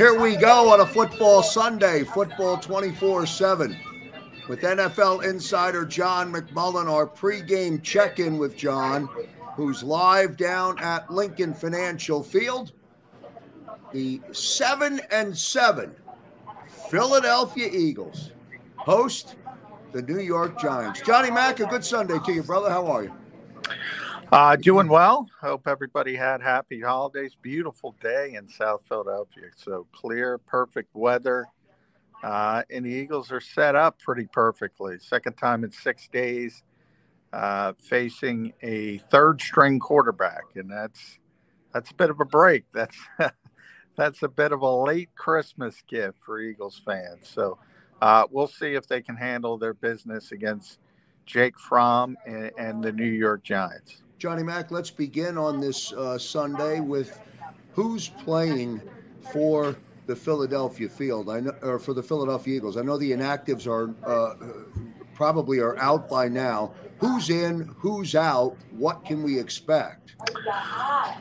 Here we go on a football Sunday, football 24 7. With NFL insider John McMullen, our pregame check in with John, who's live down at Lincoln Financial Field. The 7 and 7 Philadelphia Eagles host the New York Giants. Johnny Mack, a good Sunday to you, brother. How are you? Uh, doing well. Hope everybody had happy holidays. Beautiful day in South Philadelphia. So clear, perfect weather. Uh, and the Eagles are set up pretty perfectly. Second time in six days, uh, facing a third string quarterback, and that's that's a bit of a break. That's that's a bit of a late Christmas gift for Eagles fans. So uh, we'll see if they can handle their business against Jake Fromm and, and the New York Giants. Johnny Mack, let's begin on this uh, Sunday with who's playing for the Philadelphia field. I know, or for the Philadelphia Eagles. I know the inactives are uh, probably are out by now. Who's in? Who's out? What can we expect?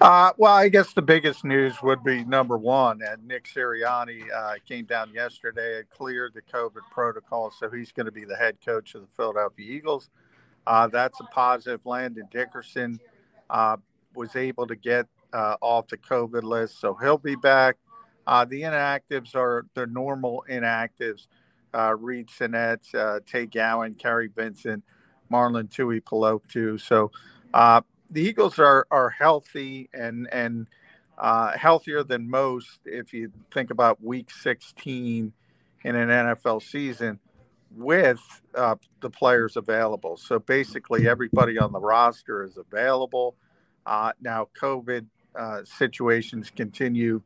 Uh, well, I guess the biggest news would be number one, and Nick Sirianni uh, came down yesterday and cleared the COVID protocol, so he's going to be the head coach of the Philadelphia Eagles. Uh, that's a positive. Landon Dickerson uh, was able to get uh, off the COVID list, so he'll be back. Uh, the inactives are the normal inactives uh, Reid Sinnett, uh, Tay Gowan, Kary Vincent, Marlon Tuipulotu. So the Eagles are, are healthy and, and healthier than most if you think about week 16 in an NFL season with uh, the players available. So basically, everybody on the roster is available. Uh, now, COVID uh, situations continue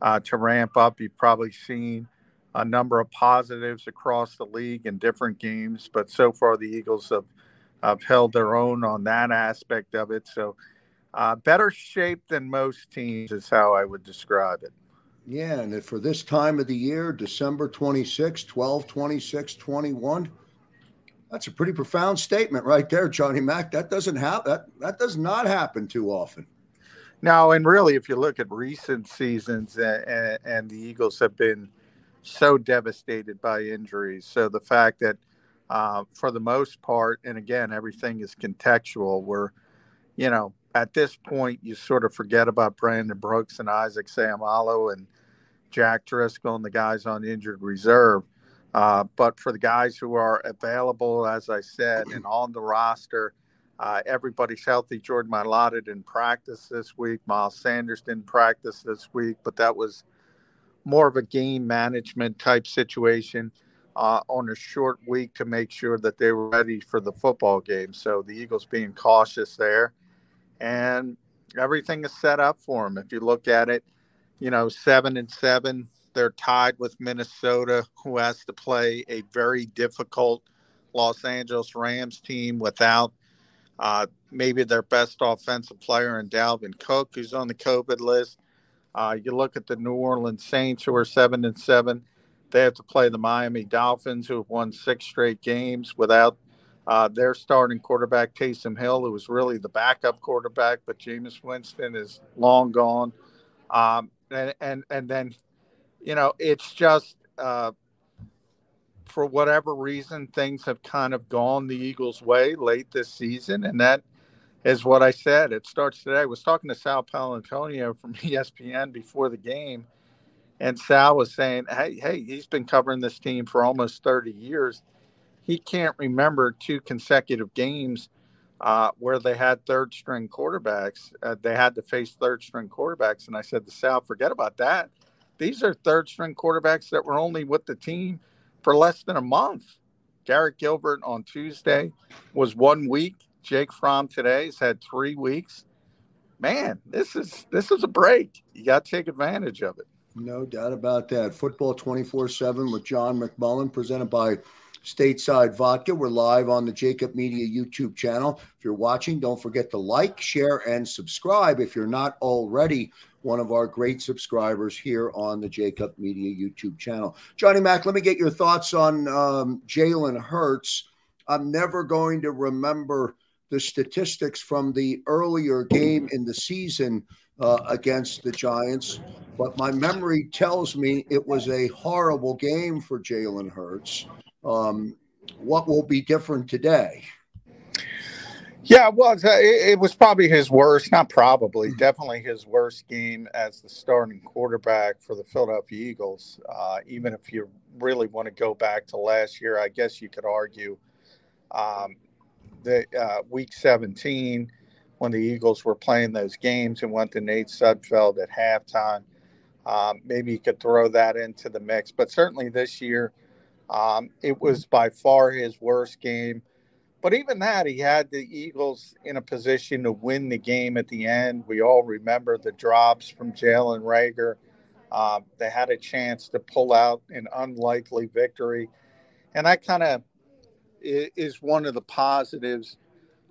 uh, to ramp up. You've probably seen a number of positives across the league in different games, but so far the Eagles have, have held their own on that aspect of it. So, uh, better shape than most teams is how I would describe it. Yeah, and for this time of the year, December 26, 12, 26, 21, that's a pretty profound statement right there, Johnny Mack. That doesn't happen. That, that does not happen too often. No, and really, if you look at recent seasons, and, and the Eagles have been so devastated by injuries. So the fact that, uh, for the most part, and again, everything is contextual, where, you know, at this point, you sort of forget about Brandon Brooks and Isaac Seumalo and Jack Driscoll and the guys on injured reserve. Uh, but for the guys who are available, as I said, and on the roster, uh, everybody's healthy. Jordan Mailata didn't practice this week. Miles Sanders didn't practice this week, but that was more of a game management type situation uh, on a short week to make sure that they were ready for the football game. So the Eagles being cautious there, and everything is set up for them. If you look at it, you know, seven and seven. They're tied with Minnesota, who has to play a very difficult Los Angeles Rams team without uh, maybe their best offensive player in Dalvin Cook, who's on the COVID list. Uh, you look at the New Orleans Saints, who are seven and seven. They have to play the Miami Dolphins, who have won six straight games without uh, their starting quarterback Taysom Hill, who was really the backup quarterback, but Jameis Winston is long gone. Um, and and and then you know it's just uh, for whatever reason things have kind of gone the Eagles' way late this season, and that is what I said. It starts today. I was talking to Sal Paolantonio from ESPN before the game, and Sal was saying, "Hey, hey, he's been covering this team for almost 30 years. He can't remember two consecutive games." uh, where they had third string quarterbacks. Uh, they had to face third string quarterbacks. And I said to Sal, forget about that. These are third string quarterbacks that were only with the team for less than a month. Garrett Gilbert on Tuesday was one week. Jake Fromm today has had three weeks. Man, this is this is a break. You got to take advantage of it. No doubt about that. Football 24 7 with John McMullen, presented by Stateside Vodka. We're live on the Jakib Media YouTube channel. If you're watching, don't forget to like, share, and subscribe if you're not already one of our great subscribers here on the Jakib Media YouTube channel. Johnny Mack, let me get your thoughts on um, Jalen Hurts. I'm never going to remember the statistics from the earlier game in the season uh, against the Giants, but my memory tells me it was a horrible game for Jalen Hurts. Um, what will be different today? Yeah, it was. Uh, it, was probably his worst, not probably, mm-hmm. definitely his worst game as the starting quarterback for the Philadelphia Eagles. Uh, even if you really want to go back to last year, I guess you could argue um, the uh, week 17 when the Eagles were playing those games and went to Nate Sudfeld at halftime. Um, maybe you could throw that into the mix, but certainly this year, um, it was by far his worst game. But even that, he had the Eagles in a position to win the game at the end. We all remember the drops from Jalen Reagor. Um, they had a chance to pull out an unlikely victory. And that kind of is one of the positives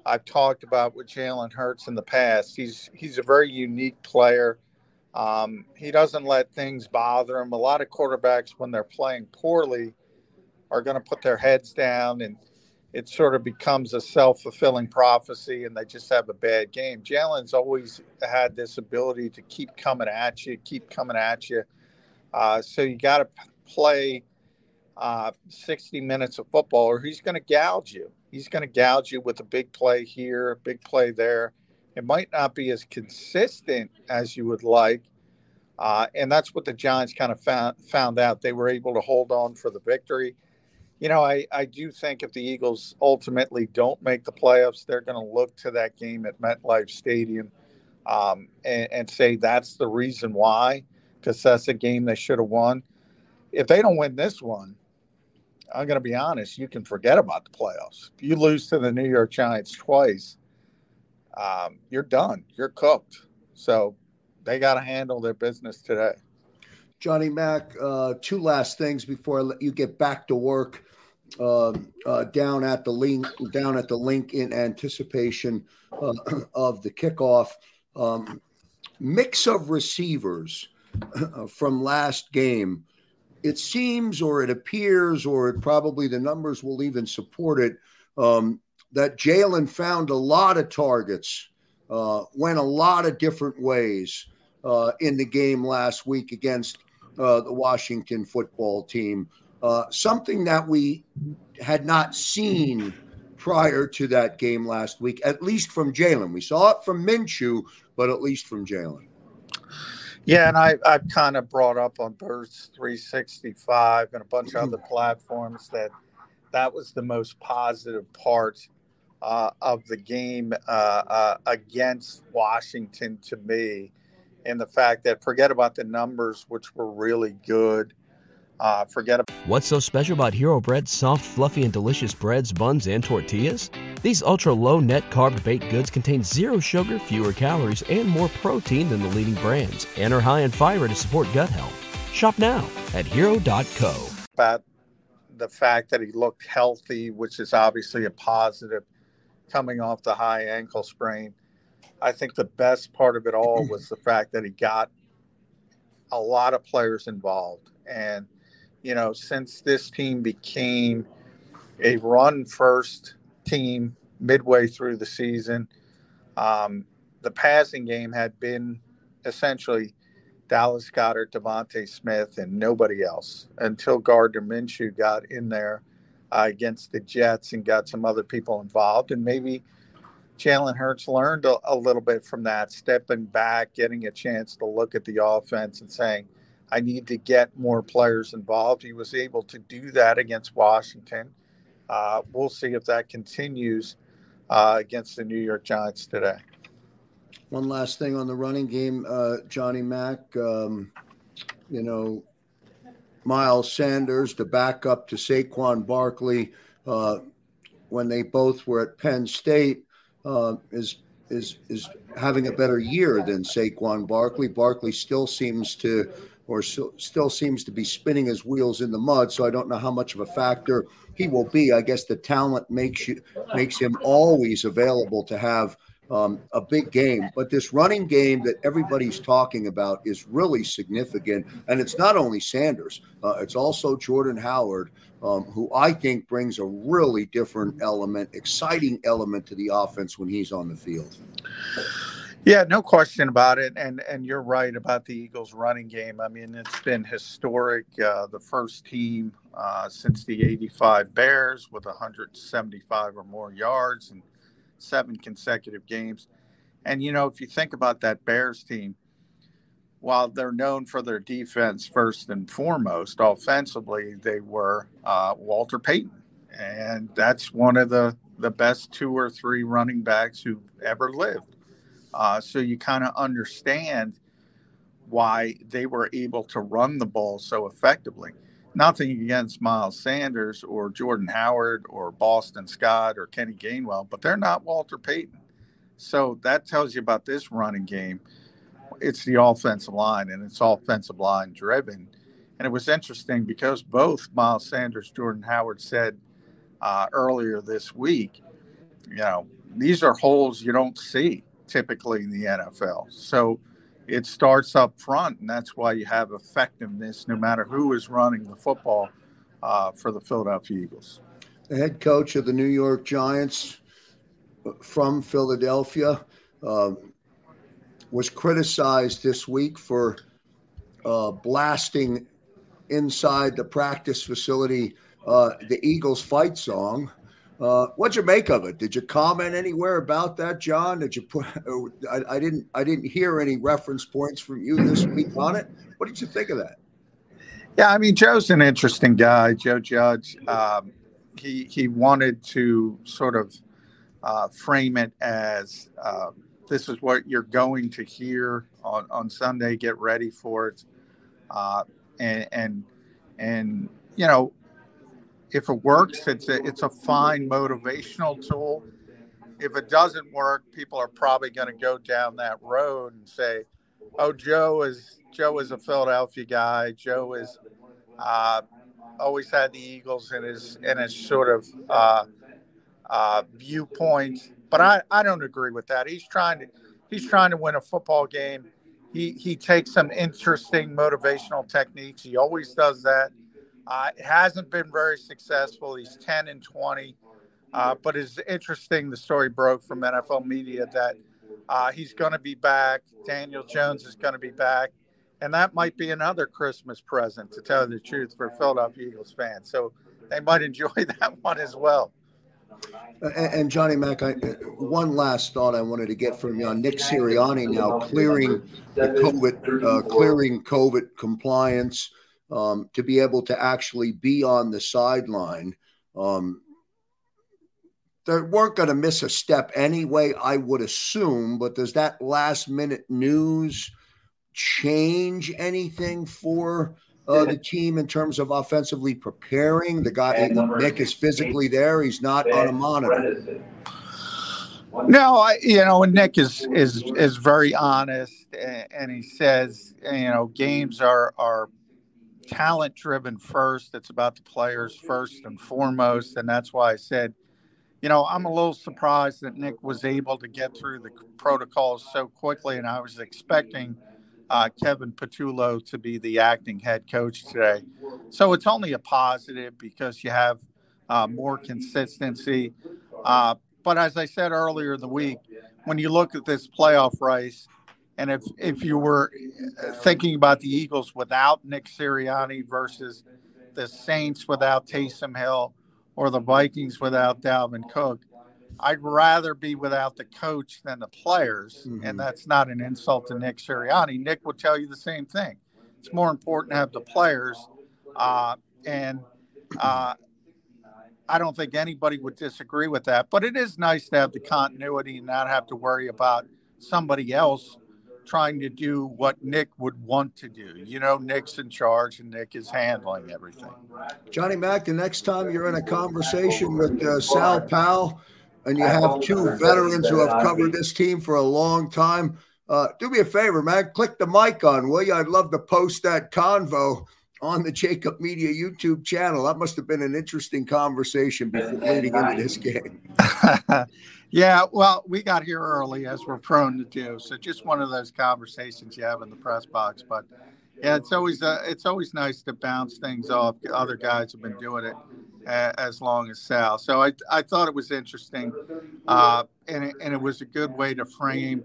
I've talked about with Jalen Hurts in the past. He's he's a very unique player. Um, he doesn't let things bother him. A lot of quarterbacks, when they're playing poorly, are going to put their heads down and it sort of becomes a self fulfilling prophecy and they just have a bad game. Jalen's always had this ability to keep coming at you, keep coming at you. Uh, so you got to play uh, 60 minutes of football or he's going to gouge you. He's going to gouge you with a big play here, a big play there. It might not be as consistent as you would like. Uh, and that's what the Giants kind of found, found out. They were able to hold on for the victory you know, I, I do think if the Eagles ultimately don't make the playoffs, they're going to look to that game at MetLife Stadium um, and, and, say that's the reason why, because that's a game they should have won. If they don't win this one, I'm going to be honest, you can forget about the playoffs. If you lose to the New York Giants twice, um, you're done. You're cooked. So they got to handle their business today. Johnny Mack, uh, two last things before I let you get back to work. Uh, uh, down at the link, down at the link in anticipation uh, of the kickoff. Um, mix of receivers from last game. It seems, or it appears, or it probably the numbers will even support it, um, that Jalen found a lot of targets, uh, went a lot of different ways uh, in the game last week against uh, the Washington football team. Uh, something that we had not seen prior to that game last week, at least from Jalen. We saw it from Minshew, but at least from Jalen. Yeah, and I, I've kind of brought up on Birds 365 and a bunch of other platforms that that was the most positive part uh, of the game uh, uh, against Washington to me and the fact that forget about the numbers, which were really good. Uh, forget about what's so special about Hero Bread's soft, fluffy, and delicious breads, buns, and tortillas. These ultra low net carb baked goods contain zero sugar, fewer calories, and more protein than the leading brands, and are high in fiber to support gut health. Shop now at hero.co. About the fact that he looked healthy, which is obviously a positive coming off the high ankle sprain. I think the best part of it all was the fact that he got a lot of players involved. And, you know, since this team became a run first team midway through the season, um, the passing game had been essentially Dallas Goedert, DeVonta Smith, and nobody else until Gardner Minshew got in there uh, against the Jets and got some other people involved. And maybe – Jalen Hurts learned a, a, little bit from that, stepping back, getting a chance to look at the offense and saying, I need to get more players involved. He was able to do that against Washington. Uh, we'll see if that continues uh, against the New York Giants today. One last thing on the running game, uh, Johnny Mack. Um, you know, Miles Sanders, the backup to Saquon Barkley, uh, when they both were at Penn State uh, is is is having a better year than Saquon Barkley. Barkley still seems to or so, still seems to be spinning his wheels in the mud. So I don't know how much of a factor he will be. I guess the talent makes you makes him always available to have um, a big game. But this running game that everybody's talking about is really significant. And it's not only Sanders, uh, it's also Jordan Howard, um, who I think brings a really different element, exciting element to the offense when he's on the field. Yeah, no question about it. And and you're right about the Eagles' running game. I mean, it's been historic. Uh, the first team uh, since the '85 Bears with 175 or more yards and seven consecutive games. And, you know, if you think about that Bears team, while they're known for their defense first and foremost, offensively, they were uh, Walter Payton. And that's one of the, the best two or three running backs who've ever lived. Uh, so you kind of understand why they were able to run the ball so effectively nothing against Miles Sanders or Jordan Howard or Boston Scott or Kenny Gainwell, but they're not Walter Payton. So that tells you about this running game. It's the offensive line and it's offensive line driven. And it was interesting because both Miles Sanders, Jordan Howard said uh, earlier this week, you know, these are holes you don't see typically in the NFL. So it starts up front, and that's why you have effectiveness no matter who is running the football uh, for the Philadelphia Eagles. The head coach of the New York Giants uh, from Philadelphia uh, was criticized this week for uh, blasting inside the practice facility uh, the Eagles fight song. Uh, what'd you make of it? Did you comment anywhere about that, John? Did you put? I, I, didn't. I didn't hear any reference points from you this week on it. What did you think of that? Yeah, I mean, Joe's an interesting guy, Joe Judge. Um, he he wanted to sort of uh, frame it as uh, this is what you're going to hear on, on Sunday. Get ready for it, uh, and and and you know if it works, it's a, it's a fine motivational tool. If it doesn't work, people are probably going to go down that road and say, "Oh, Joe is Joe is a Philadelphia guy. Joe is uh, always had the Eagles in his in his sort of uh, uh, viewpoint." But I, I don't agree with that. He's trying to he's trying to win a football game. He he takes some interesting motivational techniques. He always does that. Uh, it hasn't been very successful. He's 10 and 20. Uh, but it's interesting the story broke from NFL media that uh, he's going to be back. Daniel Jones is going to be back. And that might be another Christmas present, to tell you the truth, for Philadelphia Eagles fans. So they might enjoy that one as well. And, Johnny Mack, I, one last thought I wanted to get from you on Nick Sirianni now clearing the COVID, uh, clearing COVID compliance um, to be able to actually be on the sideline. Um, they weren't going to miss a step anyway, I would assume. But does that last minute news change anything for uh, the team in terms of offensively preparing? The guy, Nick, is physically there. He's not on a monitor. No, I, you know, Nick is is is very honest, and he says, you know, games are are talent driven first. It's about the players first and foremost. And that's why I said, you know, I'm a little surprised that Nick was able to get through the protocols so quickly. And I was expecting uh, Kevin Patullo to be the acting head coach today. So it's only a positive because you have uh, more consistency. Uh, but as I said earlier in the week, when you look at this playoff race, and if if you were thinking about the Eagles without Nick Sirianni versus the Saints without Taysom Hill or the Vikings without Dalvin Cook, I'd rather be without the coach than the players. Mm-hmm. And that's not an insult to Nick Sirianni. Nick will tell you the same thing. It's more important to have the players. Uh, and uh, I don't think anybody would disagree with that. But it is nice to have the continuity and not have to worry about somebody else trying to do what Nick would want to do. You know, Nick's in charge and Nick is handling everything. Johnny Mack, the next time you're in a conversation with uh, Sal Powell and you have two veterans who have covered this team for a long time, Uh, do me a favor, man. Click the mic on, will you? I'd love to post that convo on the Jakib Media YouTube channel. That must have been an interesting conversation before leading into this game. yeah, well, we got here early as we're prone to do. So just one of those conversations you have in the press box. But yeah, it's always uh, it's always nice to bounce things off. Other guys have been doing it uh, as long as Sal. So I I thought it was interesting, uh, and it, and it was a good way to frame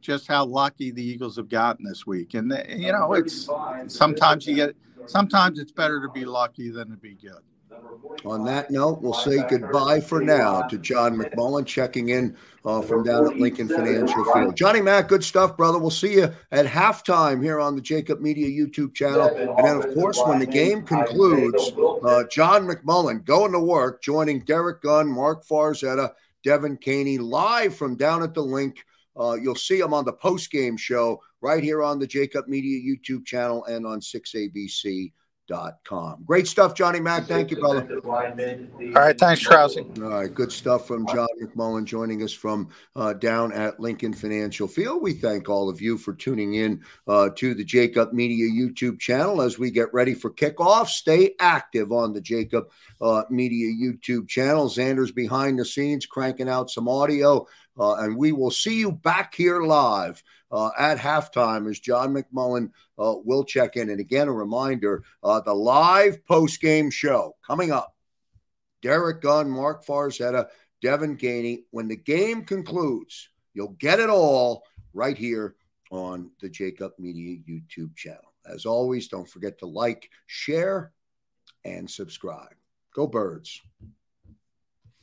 just how lucky the Eagles have gotten this week. And the, you know, it's sometimes you get sometimes it's better to be lucky than to be good. On that note, we'll say goodbye for now to John McMullen checking in uh, from down at Lincoln Financial Field. Johnny Mack, good stuff, brother. We'll see you at halftime here on the Jakib Media YouTube channel. And then, of course, when the game concludes, uh, John McMullen going to work, joining Derek Gunn, Mark Farzetta, Devin Caney live from down at the link. Uh, you'll see him on the post game show right here on the Jakib Media YouTube channel and on 6ABC dot com. Great stuff, Johnny Mack. Thank you, brother. All right, thanks, Krause. All right, good stuff from John McMullen joining us from uh, down at Lincoln Financial Field. We thank all of you for tuning in uh, to the Jakib Media YouTube channel as we get ready for kickoff. Stay active on the Jakib uh, Media YouTube channel. Xander's behind the scenes cranking out some audio, uh, and we will see you back here live uh, at halftime as John McMullen uh, will check in. And again, a reminder uh, the live post game show coming up. Derek Gunn, Mark Farzetta, Devin Ganey. When the game concludes, you'll get it all right here on the Jakib Media YouTube channel. As always, don't forget to like, share, and subscribe. Go Birds.